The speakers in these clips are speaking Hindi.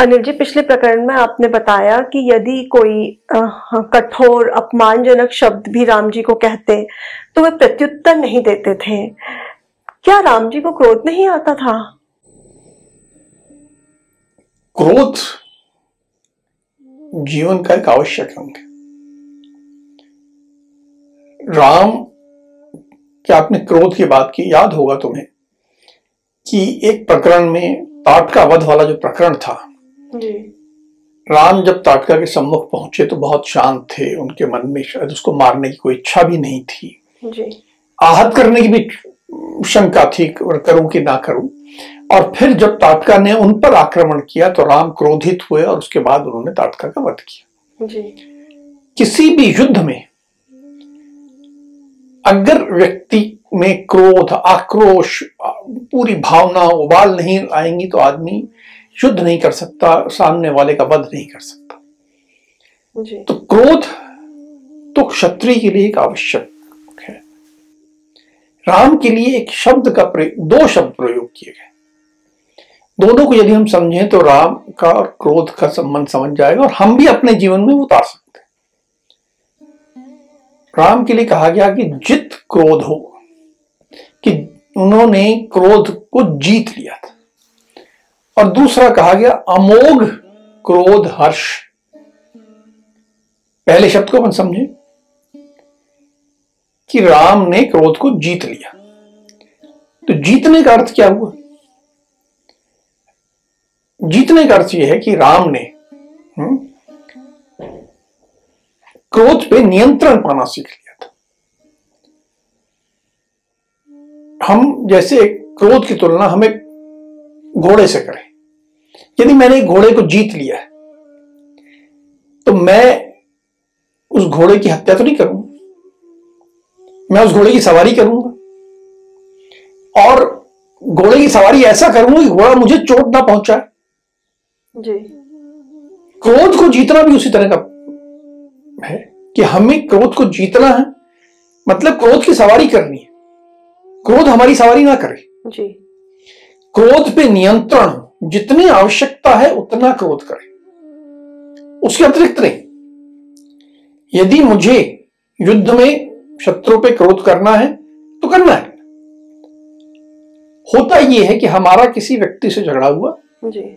अनिल जी, पिछले प्रकरण में आपने बताया कि यदि कोई कठोर, अपमानजनक शब्द भी राम जी को कहते तो वे प्रत्युत्तर नहीं देते थे। क्या राम जी को क्रोध नहीं आता था? क्रोध जीवन का एक आवश्यक अंग है। राम, क्या आपने क्रोध की बात की? याद होगा तुम्हें कि एक प्रकरण में ताट का वध वाला जो प्रकरण था राम जब ताटका के सम्मुख पहुँचे तो बहुत शांत थे उनके मन में शायद उसको मारने की कोई इच्छा भी नहीं थी जी। आहत करने की भी शंका थी करूँ कि ना करूँ और फिर जब ताटका ने उन पर आक्रमण किया तो राम क्रोधित हुए और उसके बाद उन्होंने ताटका का वध किया जी। किसी भी युद्ध में अगर व्यक्ति में क्रोध आक्रोश पूरी भावना उबाल नहीं आएँगी तो आदमी युद्ध नहीं कर सकता सामने वाले का वध नहीं कर सकता। जी। तो क्रोध तो क्षत्रिय के लिए एक आवश्यक है। राम के लिए एक शब्द का प्रयोग दो शब्द प्रयोग किए गए। दोनों को यदि हम समझें तो राम का और क्रोध का संबंध समझ जाएगा और हम भी अपने जीवन में उतार सकते हैं। राम के लिए कहा गया कि जित क्रोध हो कि उन्होंने क्रोध को जीत लिया था। और दूसरा कहा गया अमोघ क्रोध हर्ष। पहले शब्द को अपन समझे कि राम ने क्रोध को जीत लिया। तो जीतने का अर्थ क्या हुआ? जीतने का अर्थ यह है कि राम ने हम्म, क्रोध पे नियंत्रण पाना सीख लिया था। हम जैसे क्रोध की तुलना हमें घोड़े से करें। यदि मैंने घोड़े को जीत लिया है तो मैं उस घोड़े की हत्या तो नहीं करूँगा। मैं उस घोड़े की सवारी करूँगा। और घोड़े की सवारी ऐसा करूँगा कि घोड़ा मुझे चोट ना पहुँचाए। क्रोध को जीतना भी उसी तरह का है कि हमें क्रोध को जीतना है। मतलब क्रोध की सवारी करनी है। क्रोध हमारी सवारी ना करे। जी। क्रोध पे नियंत्रण जितनी आवश्यकता है उतना क्रोध करें। उसके अतिरिक्त नहीं। यदि मुझे युद्ध में शत्रु पे क्रोध करना है तो करना है। होता यह है कि हमारा किसी व्यक्ति से झगड़ा हुआ। जी।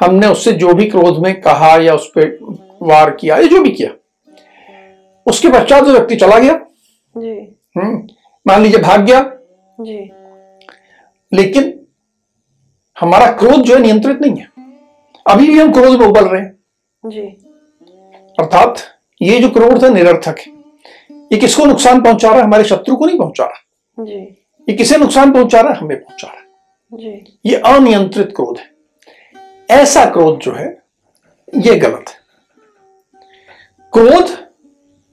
हमने उससे जो भी क्रोध में कहा या उस पर वार किया या जो भी किया उसके पश्चात जो व्यक्ति चला गया। जी। हम्म। मान लीजिए भाग गया। जी। लेकिन हमारा क्रोध जो है नियंत्रित नहीं है। अभी भी हम क्रोध में उबल रहे हैं। जी। अर्थात ये जो क्रोध है निरर्थक है। ये किसको नुकसान पहुँचा रहा है? हमारे शत्रु को नहीं पहुँचा रहा। जी। ये किसे नुकसान पहुँचा रहा है? हमें पहुँचा रहा है। जी। ये अनियंत्रित क्रोध है। ऐसा क्रोध जो है ये गलत है। क्रोध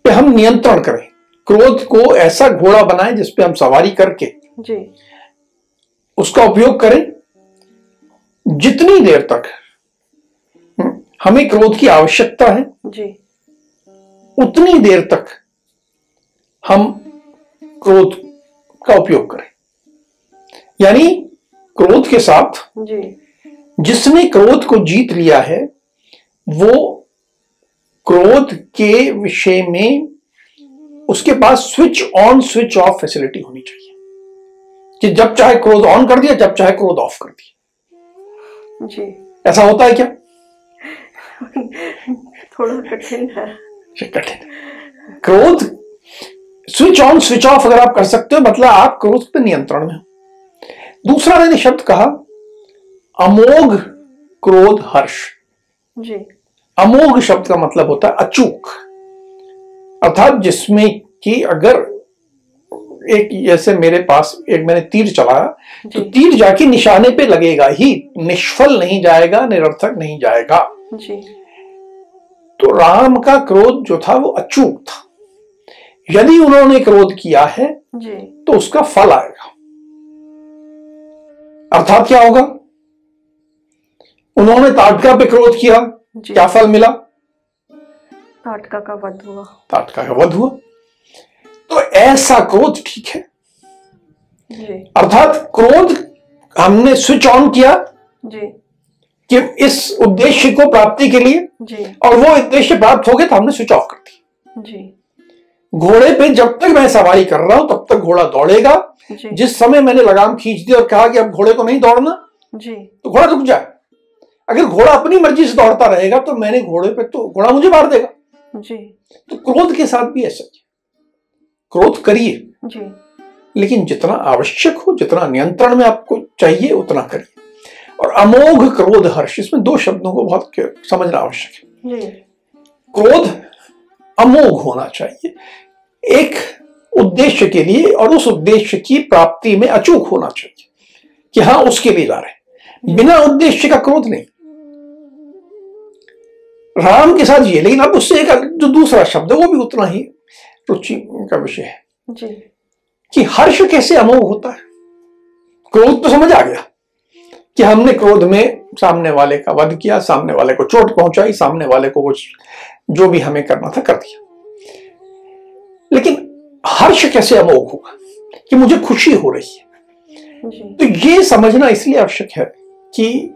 पे हम नियंत्रण करें। क्रोध को ऐसा घोड़ा बनाए जिसपे हम सवारी करके जी। उसका उपयोग करें जितनी देर तक। हम्म, हमें क्रोध की आवश्यकता है। जी। उतनी देर तक हम क्रोध का उपयोग करें। यानी क्रोध के साथ जी। जिसने क्रोध को जीत लिया है वो क्रोध के विषय में उसके पास switch on switch off facility होनी चाहिए। कि जब चाहे क्रोध ऑन कर दिया जब चाहे क्रोध ऑफ़ कर दिया। जी। ऐसा होता है क्या? थोड़ा कठिन है। कठिन। क्रोध स्विच ऑन स्विच ऑफ़ अगर आप कर सकते हो मतलब आप क्रोध पे नियंत्रण में हो। दूसरा मैंने शब्द कहा अमोघ क्रोध हर्ष। जी। अमोघ शब्द का मतलब होता है अचूक। अर्थात जिसमें कि अगर एक जैसे मेरे पास एक मैंने तीर चलाया तो तीर जाके निशाने पे लगेगा ही निष्फल नहीं जाएगा निरर्थक नहीं जाएगा। जी। तो राम का क्रोध जो था वो अचूक था। यदि उन्होंने क्रोध किया है जी। तो उसका फल आएगा। अर्थात क्या होगा? उन्होंने ताटका पे क्रोध किया क्या फल मिला? ताटका का वध हुआ। ताटका का वध हुआ। तो ऐसा क्रोध ठीक है। अर्थात क्रोध हमने स्विच ऑन किया जी। कि इस उद्देश्य को प्राप्ति के लिए जी। और वो उद्देश्य प्राप्त हो गए तो हमने स्विच ऑफ़ कर दिया। जी। घोड़े पे जब तक मैं सवारी कर रहा हूँ तब तक घोड़ा दौड़ेगा। जिस समय मैंने लगाम खींच दी और कहा कि अब घोड़े को नहीं दौड़ना जी। तो घोड़ा रुक जाए। अगर घोड़ा अपनी मर्ज़ी से दौड़ता रहेगा तो मैंने घोड़े पे तो घोड़ा मुझे मार देगा। जी। तो क्रोध के साथ भी ऐसा क्रोध करिए। लेकिन जितना आवश्यक हो जितना नियंत्रण में आपको चाहिए उतना करिए। और अमोघ क्रोध हर्ष इसमें दो शब्दों को बहुत समझना आवश्यक है। क्रोध अमोघ होना चाहिए। एक उद्देश्य के लिए और उस उद्देश्य की प्राप्ति में अचूक होना चाहिए कि हाँ उसके लिए जा रहे बिना उद्देश्य का क्रोध नहीं। राम के साथ ये लेकिन अब उससे एक जो दूसरा शब्द है वो भी उतना ही रुचि का विषय है। जी। कि हर्ष कैसे अमोघ होता है? क्रोध तो समझ आ गया कि हमने क्रोध में सामने वाले का वध किया सामने वाले को चोट पहुंचाई सामने वाले को कुछ जो भी हमें करना था कर दिया। लेकिन हर्ष कैसे अमोघ होगा? कि मुझे खुशी हो रही है। तो ये समझना इसलिए आवश्यक है कि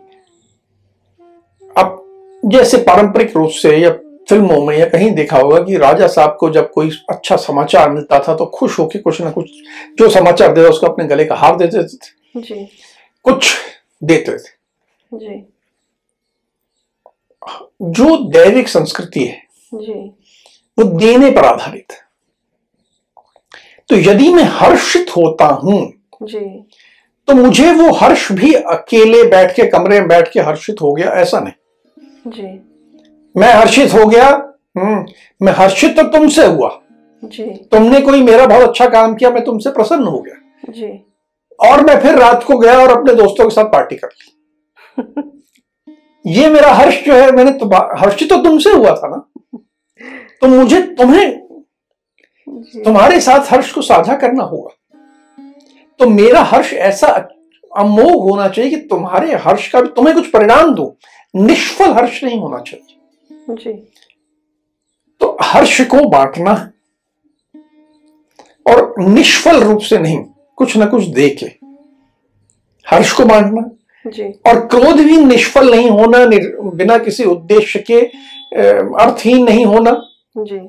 अब जैसे पारंपरिक रूप से या फ़िल्मों में या कहीं देखा होगा कि राजा साहब को जब कोई अच्छा समाचार मिलता था तो खुश होकर कुछ ना कुछ जो समाचार देता उसको अपने गले का हार देते थे। कुछ देते थे। जी। जो दैविक संस्कृति है जी। वो देने पर आधारित है। तो यदि मैं हर्षित होता हूँ जी। तो मुझे वो हर्ष भी अकेले बैठ के कमरे में बैठ के हर्षित हो गया ऐसा नहीं। जी। मैं हर्षित हो गया। हम्म मैं हर्षित तो तुमसे हुआ। जी। तुमने कोई मेरा बहुत अच्छा काम किया मैं तुमसे प्रसन्न हो गया। जी। और मैं फिर रात को गया और अपने दोस्तों के साथ पार्टी कर ली। ये मेरा हर्ष जो है मैंने हर्षित तो तुमसे हुआ था ना? तो मुझे तुम्हें तुम्हारे साथ हर्ष को साझा करना होगा। तो मेरा हर्ष ऐसा अमोघ होना चाहिए कि तुम्हारे हर्ष का भी तुम्हें कुछ परिणाम दो। निष्फल हर्ष नहीं होना चाहिए। जी। तो हर्ष को बांटना और निष्फल रूप से नहीं कुछ ना कुछ दे के हर्ष को बांटना जी। और क्रोध भी निष्फल नहीं होना बिना किसी उद्देश्य के अर्थहीन नहीं होना जी।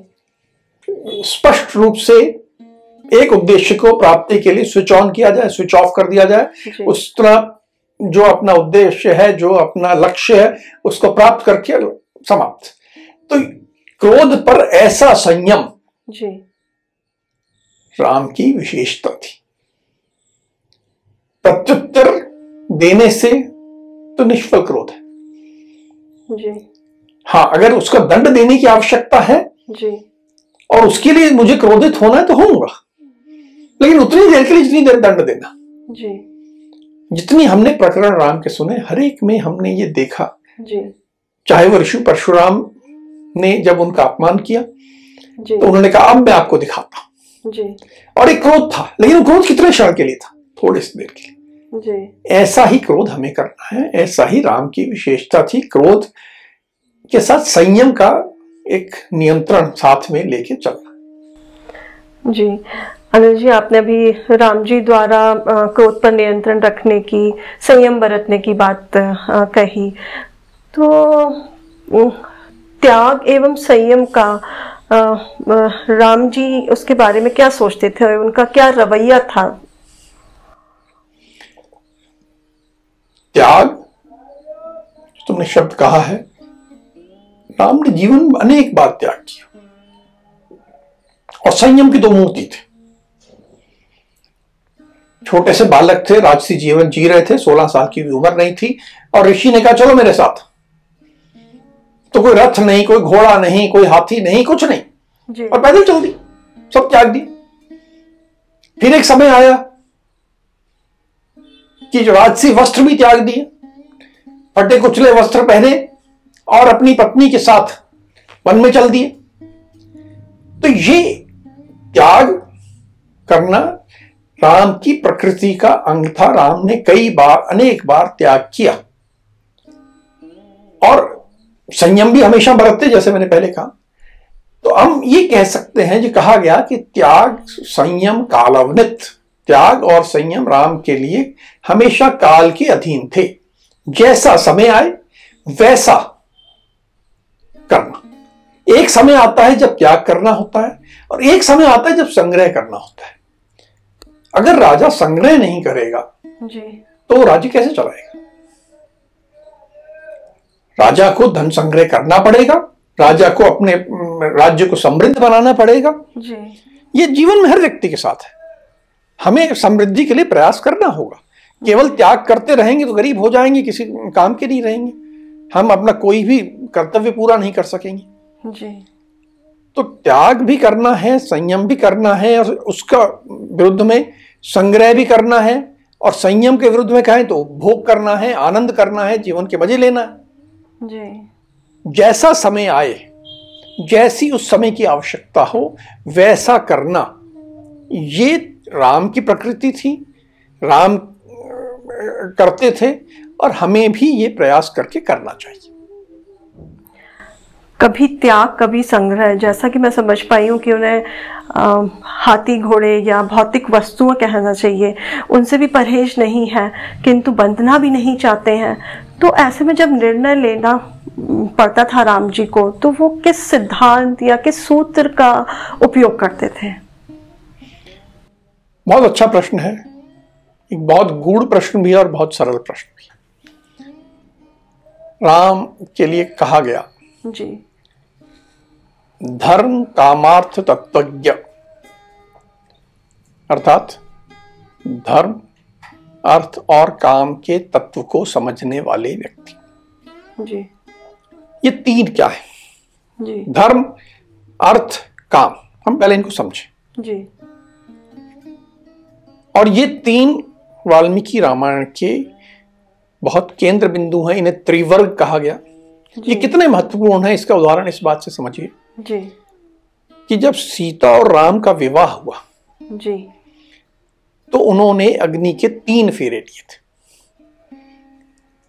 स्पष्ट रूप से एक उद्देश्य को प्राप्ति के लिए स्विच ऑन किया जाए स्विच ऑफ़ कर दिया जाए। उस तरह जो अपना उद्देश्य है जो अपना लक्ष्य है उसको प्राप्त करके समाप्त। तो क्रोध पर ऐसा संयम जी। राम की विशेषता थी। प्रत्युत्तर देने से तो निष्फल क्रोध है। जी। हाँ अगर उसका दंड देने की आवश्यकता है जी। और उसके लिए मुझे क्रोधित होना है तो होऊँगा। लेकिन उतनी देर के लिए जितनी देर दंड देना। जी। जितनी हमने प्रकरण राम के सुने हर एक में हमने ये देखा जी। चाहे वो ऋषि परशुराम ने जब उनका अपमान किया जी। तो उन्होंने कहा अब मैं आपको दिखाता हूँ। जी। और एक क्रोध था लेकिन वो क्रोध कितने क्षण के लिए था? थोड़े से देर के लिए। जी। ऐसा ही क्रोध हमें करना है ऐसा ही राम की विशेषता थी। क्रोध के साथ संयम का एक नियंत्रण साथ में लेके चलना। जी। अनिल जी आपने अभी राम जी द्वारा क्रोध पर नियंत्रण रखने की संयम बरतने की बात कही। तो त्याग एवं संयम का राम जी उसके बारे में क्या सोचते थे उनका क्या रवैया था? त्याग? तुमने शब्द कहा है, राम ने जीवन में अनेक बार त्याग किया। और संयम की दो मूर्ति थे। छोटे से बालक थे, राजसी जीवन जी रहे थे, सोलह साल की भी उम्र नहीं थी, और ऋषि ने कहा, चलो मेरे साथ। तो कोई रथ नहीं कोई घोड़ा नहीं कोई हाथी नहीं कुछ नहीं। और पैदल चल दी सब त्याग दी फिर एक समय आया कि जो राजसी वस्त्र भी त्याग दिए। फटे कुचले वस्त्र पहने और अपनी पत्नी के साथ वन में चल दिए। तो ये त्याग करना राम की प्रकृति का अंग था। राम ने कई बार अनेक बार त्याग किया। और संयम भी हमेशा बरतते जैसे मैंने पहले कहा। तो हम ये कह सकते हैं जो कहा गया कि त्याग संयम कालावनित त्याग और संयम राम के लिए हमेशा काल के अधीन थे। जैसा समय आए वैसा करना। एक समय आता है जब त्याग करना होता है और एक समय आता है जब संग्रह करना होता है। अगर राजा संग्रह नहीं करेगा जी। तो राज्य कैसे चलाएगा? राजा को धन संग्रह करना पड़ेगा राजा को अपने राज्य को समृद्ध बनाना पड़ेगा। जी। ये जीवन में हर व्यक्ति के साथ है। हमें समृद्धि के लिए प्रयास करना होगा। केवल त्याग करते रहेंगे तो गरीब हो जाएँगे किसी काम के नहीं रहेंगे। हम अपना कोई भी कर्तव्य पूरा नहीं कर सकेंगे। जी। तो त्याग भी करना है संयम भी करना है और उसका विरुद्ध में संग्रह भी करना है और संयम के विरुद्ध में कहें तो भोग करना है आनंद करना है जीवन के मज़े लेना है। जी। जैसा समय आए जैसी उस समय की आवश्यकता हो वैसा करना। ये राम की प्रकृति थी राम करते थे और हमें भी ये प्रयास करके करना चाहिए। कभी त्याग कभी संग्रह जैसा कि मैं समझ पाई हूँ कि उन्हें आ, हाथी घोड़े या भौतिक वस्तुएँ कहना चाहिए उनसे भी परहेज नहीं है किंतु बंधना भी नहीं चाहते हैं। तो ऐसे में जब निर्णय लेना पड़ता था राम जी को तो वो किस सिद्धांत या किस सूत्र का उपयोग करते थे? बहुत अच्छा प्रश्न है। एक बहुत गूढ़ प्रश्न भी है और बहुत सरल प्रश्न भी राम के लिए कहा गया जी। धर्म कामार्थ तत्वज्ञ। अर्थात धर्म अर्थ और काम के तत्व को समझने वाले व्यक्ति। जी। ये तीन क्या है? जी। धर्म अर्थ काम। हम पहले इनको समझें। जी। और ये तीन वाल्मीकि रामायण के बहुत केंद्र बिंदु हैं इन्हें त्रिवर्ग कहा गया। ये कितने महत्वपूर्ण है इसका उदाहरण इस बात से समझिए। जी। कि जब सीता और राम का विवाह हुआ जी। तो उन्होंने अग्नि के तीन फेरे लिए थे।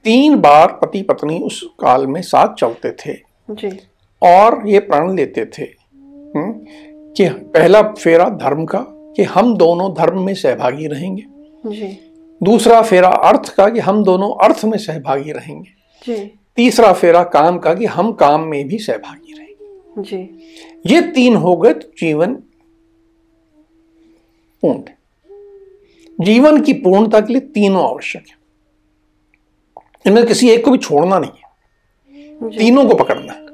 तीन बार पति पत्नी उस काल में साथ चलते थे। जी। और ये प्रण लेते थे हम्म, कि पहला फेरा धर्म का कि हम दोनों धर्म में सहभागी रहेंगे। जी। दूसरा फेरा अर्थ का कि हम दोनों अर्थ में सहभागी रहेंगे। जी। तीसरा फेरा काम का कि हम काम में भी सहभागी रहेंगे। जी। ये तीन हो गए तो जीवन पूर्ण। जीवन की पूर्णता के लिए तीनों आवश्यक है। इनमें किसी एक को भी छोड़ना नहीं है। तीनों को पकड़ना है।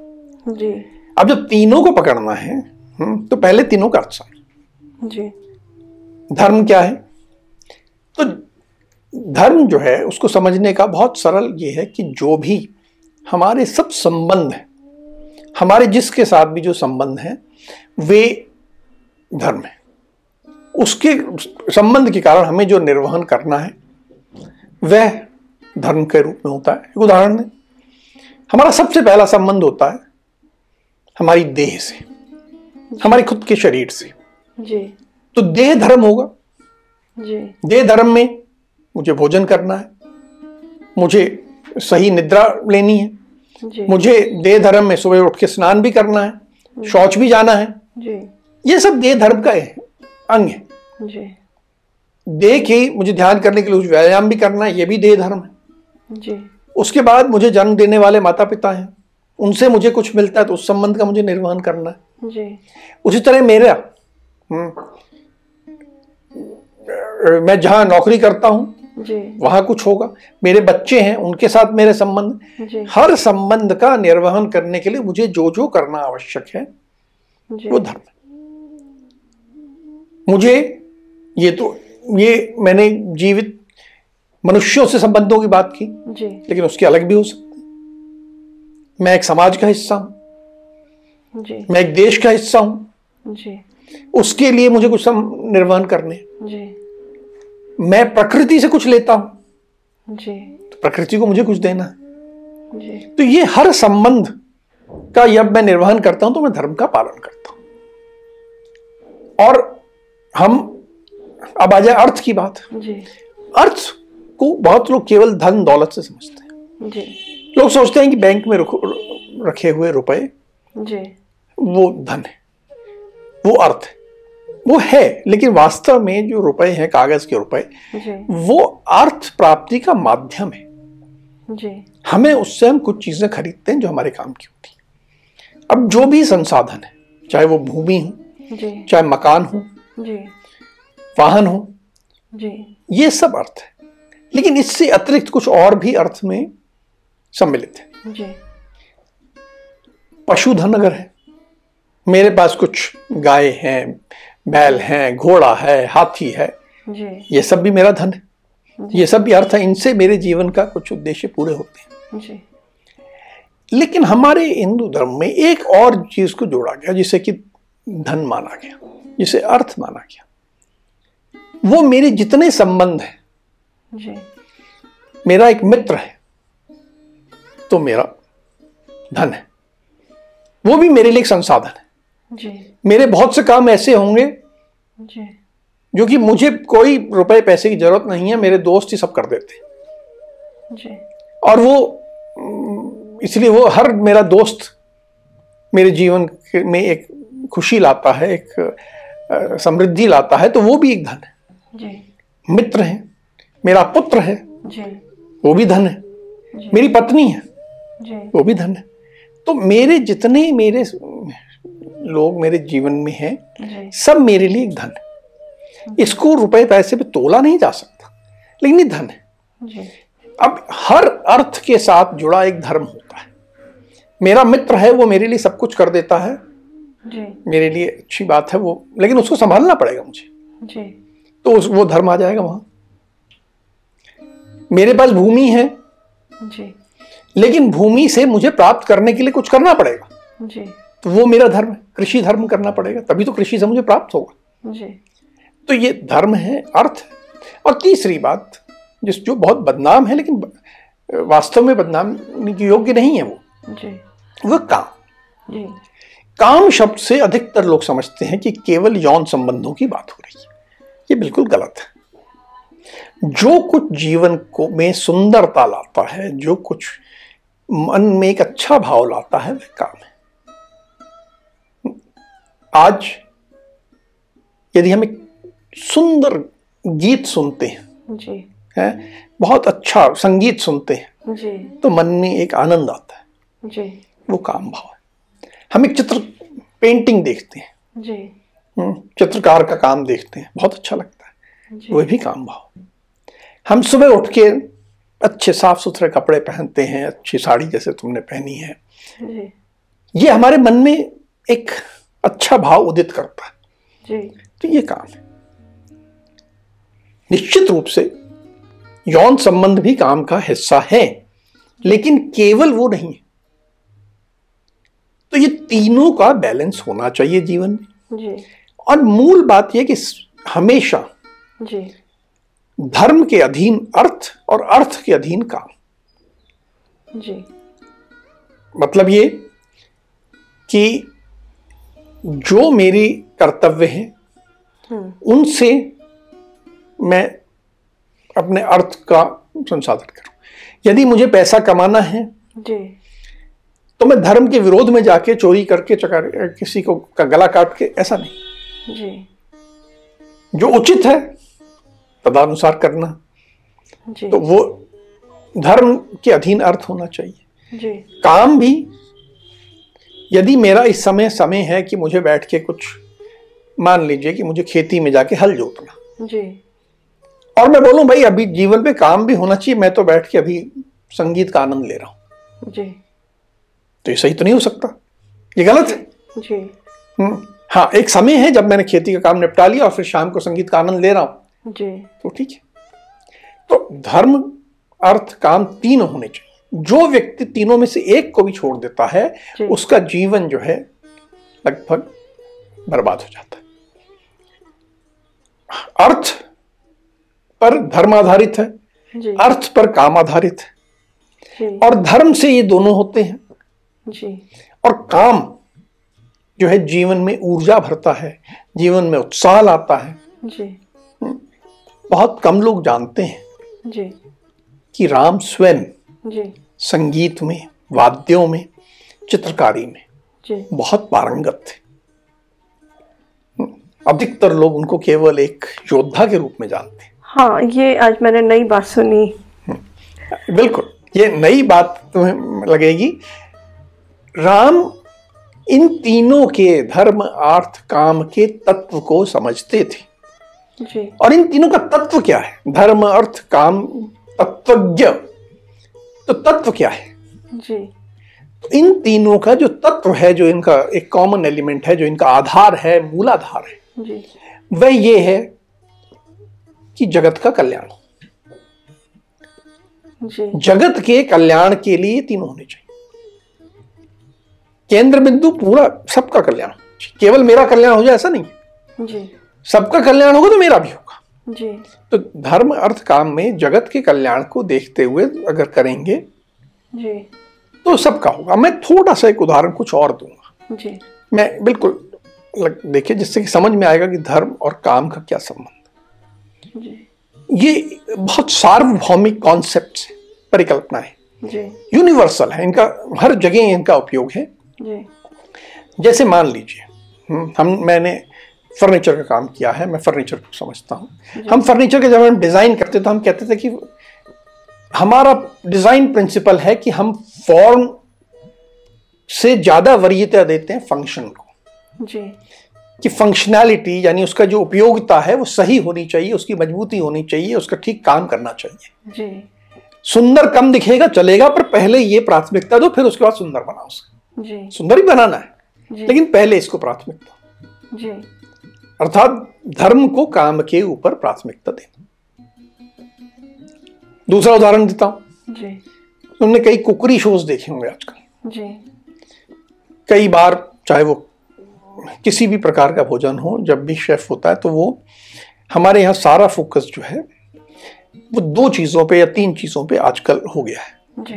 जी। अब जब तीनों को पकड़ना है हम्म, तो पहले तीनों का अर्थ समझ। जी। धर्म क्या है? तो धर्म जो है उसको समझने का बहुत सरल ये है कि जो भी हमारे सब संबंध हैं हमारे जिसके साथ भी जो संबंध हैं वे धर्म है। उसके संबंध के कारण हमें जो निर्वहन करना है वह धर्म के रूप में होता है। एक उदाहरण है हमारा सबसे पहला संबंध होता है हमारी देह से हमारे खुद के शरीर से। जी। तो देह धर्म होगा। जी। देह धर्म में मुझे भोजन करना है मुझे सही निद्रा लेनी है जी। मुझे देह धर्म में सुबह उठ के स्नान भी करना है शौच भी जाना है। जी। ये सब देह धर्म का है अंग है। जी। देह के मुझे ध्यान करने के लिए व्यायाम भी करना है ये भी देह धर्म है। जी। उसके बाद मुझे जन्म देने वाले माता पिता हैं। उनसे मुझे कुछ मिलता है तो उस संबंध का मुझे निर्वहन करना है। जी। उसी तरह मेरा हम्म, मैं जहाँ नौकरी करता हूँ वहाँ कुछ होगा। मेरे बच्चे हैं उनके साथ मेरे संबंध। हर संबंध का निर्वहन करने के लिए मुझे जो जो करना आवश्यक है वो धर्म मुझे ये तो ये मैंने जीवित मनुष्यों से संबंधों की बात की जी। लेकिन उसके अलग भी हो सकते मैं एक समाज का हिस्सा हूँ। मैं एक देश का हिस्सा हूँ। उसके लिए मुझे कुछ निर्वहन करने जी। मैं प्रकृति से कुछ लेता हूँ। जी। तो प्रकृति को मुझे कुछ देना है। जी। तो ये हर संबंध का जब मैं निर्वहन करता हूँ तो मैं धर्म का पालन करता हूँ। और हम अब आ जाए अर्थ की बात। जी। अर्थ को बहुत लोग केवल धन दौलत से समझते हैं। जी। लोग सोचते हैं कि बैंक में रखे हुए रुपए वो धन है वो अर्थ है वो है लेकिन वास्तव में जो रुपए हैं कागज़ के रुपए वो अर्थ प्राप्ति का माध्यम है। जी। हमें उससे हम कुछ चीज़ें खरीदते हैं जो हमारे काम की होती है। अब जो भी संसाधन है चाहे वो भूमि हो चाहे मकान हो वाहन हो। जी। ये सब अर्थ है। लेकिन इससे अतिरिक्त कुछ और भी अर्थ में सम्मिलित है। जी। पशुधन अगर है। मेरे पास कुछ गाय हैं बैल हैं घोड़ा है हाथी है। जी। ये सब भी मेरा धन है। ये सब भी अर्थ है। इनसे मेरे जीवन का कुछ उद्देश्य पूरे होते हैं। जी। लेकिन हमारे हिंदू धर्म में एक और चीज़ को जोड़ा गया जिसे कि धन माना गया जिसे अर्थ माना गया। वो मेरे जितने संबंध हैं जी। मेरा एक मित्र है तो मेरा धन है। वो भी मेरे लिए एक संसाधन है। जी। मेरे बहुत से काम ऐसे होंगे जी। जो कि मुझे कोई रुपए पैसे की ज़रूरत नहीं है मेरे दोस्त ही सब कर देते जी। और वो इसलिए वो हर मेरा दोस्त मेरे जीवन में एक खुशी लाता है एक समृद्धि लाता है तो वो भी एक धन है। मित्र है मेरा पुत्र है जी। वो भी धन है। जी। मेरी पत्नी है जी। वो भी धन है। तो मेरे जितने मेरे लोग मेरे जीवन में हैं सब मेरे लिए एक धन है। इसको रुपए पैसे पे तोला नहीं जा सकता लेकिन ये धन है। अब हर अर्थ के साथ जुड़ा एक धर्म होता है। मेरा मित्र है वो मेरे लिए सब कुछ कर देता है। जी। मेरे लिए अच्छी बात है वो लेकिन उसको संभालना पड़ेगा मुझे। जी। तो उस वो धर्म आ जाएगा वहाँ। मेरे पास भूमि है। जी। लेकिन भूमि से मुझे प्राप्त करने के लिए कुछ करना पड़ेगा। जी। तो वो मेरा धर्म है कृषि धर्म करना पड़ेगा तभी तो कृषि से मुझे प्राप्त होगा। जी। तो ये धर्म है अर्थ और तीसरी बात जिस जो बहुत बदनाम है लेकिन वास्तव में बदनाम योग्य नहीं है वो। जी। वो काम। जी। काम शब्द से अधिकतर लोग समझते हैं कि केवल यौन संबंधों की बात हो रही है। ये बिल्कुल गलत है। जो कुछ जीवन को में सुंदरता लाता है जो कुछ मन में एक अच्छा भाव लाता है वह काम है। आज यदि हम एक सुंदर गीत सुनते हैं जी। है बहुत अच्छा संगीत सुनते हैं जी। तो मन में एक आनंद आता है। जी। वो काम भाव है। हम एक चित्र पेंटिंग देखते हैं। जी। चित्रकार का काम देखते हैं बहुत अच्छा लगता है। वो भी काम भाव। हम सुबह उठ के अच्छे साफ़ सुथरे कपड़े पहनते हैं अच्छी साड़ी जैसे तुमने पहनी है। ये हमारे मन में एक अच्छा भाव उदित करता है। तो ये काम है। निश्चित रूप से यौन संबंध भी काम का हिस्सा है लेकिन केवल वो नहीं है। तो ये तीनों का बैलेंस होना चाहिए जीवन में। जी। और मूल बात यह कि हमेशा जी। धर्म के अधीन अर्थ और अर्थ के अधीन काम। जी। मतलब ये कि जो मेरी कर्तव्य हैं हम्म। उनसे मैं अपने अर्थ का संसाधन करूँ। यदि मुझे पैसा कमाना है जी। तो मैं धर्म के विरोध में जाके चोरी करके चकार किसी को का गला काट के ऐसा नहीं। जी। जो उचित है तदानुसार करना। जी। तो वो धर्म के अधीन अर्थ होना चाहिए। जी। काम भी यदि मेरा इस समय समय है कि मुझे बैठ के कुछ मान लीजिए कि मुझे खेती में जाके हल जोतना। जी। और मैं बोलूँ भाई अभी जीवन पे काम भी होना चाहिए मैं तो बैठ के अभी संगीत का आनंद ले रहा हूँ। जी। तो ये सही तो नहीं हो सकता। ये गलत है। जी। हम्म। हाँ एक समय है जब मैंने खेती का काम निपटा लिया और फिर शाम को संगीत का आनंद ले रहा हूँ। जी। तो ठीक है। तो धर्म अर्थ काम तीन होने चाहिए। जो व्यक्ति तीनों में से एक को भी छोड़ देता है उसका जीवन जो है लगभग बर्बाद हो जाता है। अर्थ पर धर्म आधारित है। अर्थ पर काम आधारित है। और धर्म से ये दोनों होते हैं। जी। और काम जो है जीवन में ऊर्जा भरता है जीवन में उत्साह लाता है। जी। बहुत कम लोग जानते हैं जी। कि राम स्वयं जी। संगीत में वाद्यों में चित्रकारी में जी। बहुत पारंगत थे। अधिकतर लोग उनको केवल एक योद्धा के रूप में जानते हैं। हाँ ये आज मैंने नई बात सुनी। बिल्कुल ये नई बात तुम्हें लगेगी। राम इन तीनों के धर्म अर्थ काम के तत्व को समझते थे। जी। और इन तीनों का तत्व क्या है? धर्म अर्थ काम तत्वज्ञ। तो तत्व क्या है? जी। तो इन तीनों का जो तत्व है जो इनका एक कॉमन एलिमेंट है जो इनका आधार है मूलाधार है जी। वह ये है कि जगत का कल्याण। जगत के कल्याण के लिए तीनों होने चाहिए। केंद्र बिंदु पूरा सबका कल्याण। केवल मेरा कल्याण हो जाए ऐसा नहीं जी। सबका कल्याण होगा तो मेरा भी होगा। जी। तो धर्म अर्थ काम में जगत के कल्याण को देखते हुए अगर करेंगे जी। तो सबका होगा। मैं थोड़ा सा एक उदाहरण कुछ और दूँगा। जी। मैं बिल्कुल देखिए जिससे कि समझ में आएगा कि धर्म और काम का क्या संबंध। ये बहुत सार्वभौमिक कॉन्सेप्ट है परिकल्पना है यूनिवर्सल है। इनका हर जगह इनका उपयोग है। जैसे मान लीजिए हम्म, हम मैंने फर्नीचर का काम किया है मैं फर्नीचर को समझता हूँ। हम फर्नीचर के जब हम डिज़ाइन करते तो हम कहते थे कि हमारा डिज़ाइन प्रिंसिपल है कि हम फॉर्म से ज़्यादा वरीयता देते हैं फ़ंक्शन को। जी। कि फंक्शनैलिटी यानी उसका जो उपयोगिता है वो सही होनी चाहिए उसकी मजबूती होनी चाहिए उसका ठीक काम करना चाहिए। जी। सुंदर कम दिखेगा चलेगा पर पहले ये प्राथमिकता दो फिर उसके बाद सुंदर बनाओ उसको सुंदर ही बनाना है लेकिन पहले इसको प्राथमिकता। जी। अर्थात धर्म को काम के ऊपर प्राथमिकता देना। दूसरा उदाहरण देता हूँ। तुमने कई कुकरी शोज़ देखे होंगे आजकल। जी। कई बार चाहे वो किसी भी प्रकार का भोजन हो जब भी शेफ होता है तो वो हमारे यहाँ सारा फोकस जो है वो दो चीज़ों पे या तीन चीज़ों पे आजकल हो गया है। जी।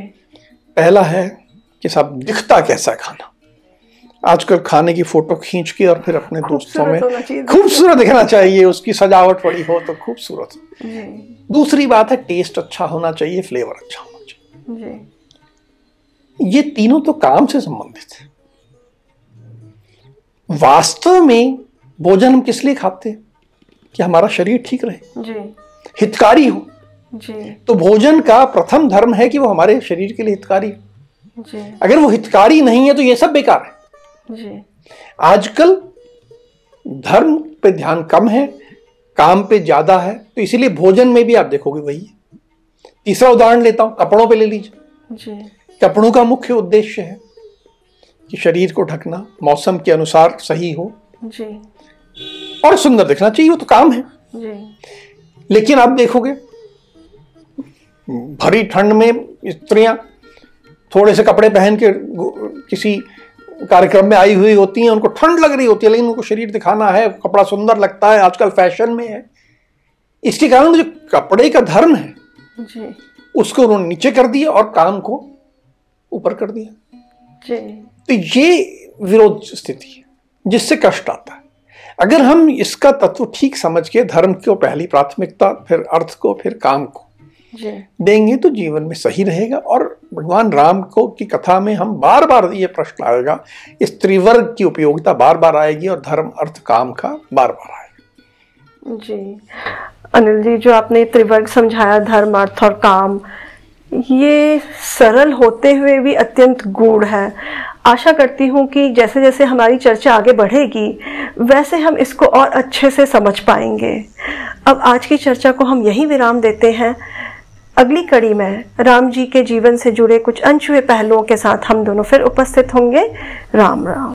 पहला है कि साहब दिखता कैसा है खाना? आजकल खाने की फ़ोटो खींच के और फिर अपने दोस्तों में खूबसूरत दिखना चाहिए उसकी सजावट बड़ी हो तो खूबसूरत। दूसरी बात है टेस्ट अच्छा होना चाहिए फ्लेवर अच्छा होना चाहिए। ये तीनों तो काम से संबंधित है। वास्तव में भोजन हम किस लिए खाते हैं? कि हमारा शरीर ठीक रहे। जी। हितकारी हो। जी। तो भोजन का प्रथम धर्म है कि वो हमारे शरीर के लिए हितकारी हो। अगर वो हितकारी नहीं है तो ये सब बेकार है। जी। आजकल धर्म पे ध्यान कम है काम पे ज़्यादा है तो इसीलिए भोजन में भी आप देखोगे वही है। तीसरा उदाहरण लेता हूँ कपड़ों पे ले लीजिए। कपड़ों का मुख्य उद्देश्य है कि शरीर को ढकना मौसम के अनुसार सही हो। जी। और सुंदर दिखना चाहिए वो तो काम है। जी। लेकिन आप देखोगे भरी ठंड में स्त्रियाँ थोड़े से कपड़े पहन के किसी कार्यक्रम में आई हुई होती हैं उनको ठंड लग रही होती है लेकिन उनको शरीर दिखाना है कपड़ा सुंदर लगता है आजकल फ़ैशन में है इसके कारण जो कपड़े का धर्म है जी। उसको उन्होंने नीचे कर दिया और काम को ऊपर कर दिया जी। तो ये विरोध स्थिति है जिससे कष्ट आता है अगर हम इसका तत्व ठीक समझ के धर्म को पहली प्राथमिकता फिर अर्थ को फिर काम को देंगे तो जीवन में सही रहेगा और भगवान राम को की कथा में हम बार बार ये प्रश्न आएगा, इस त्रिवर्ग की उपयोगिता बार बार आएगी और धर्म, अर्थ, काम का बार बार आएगा। जी। अनिल जी, जो आपने त्रिवर्ग समझाया, धर्म, अर्थ और काम, ये सरल होते हुए भी अत्यंत गूढ़ है। आशा करती हूँ कि जैसे जैसे हमारी चर्चा आगे बढ़ेगी, वैसे हम इसको और अच्छे से समझ पाएँगे। अब आज की चर्चा को हम यही विराम देते हैं। अगली कड़ी में राम जी के जीवन से जुड़े कुछ अनछुए पहलुओं के साथ हम दोनों फिर उपस्थित होंगे। राम राम।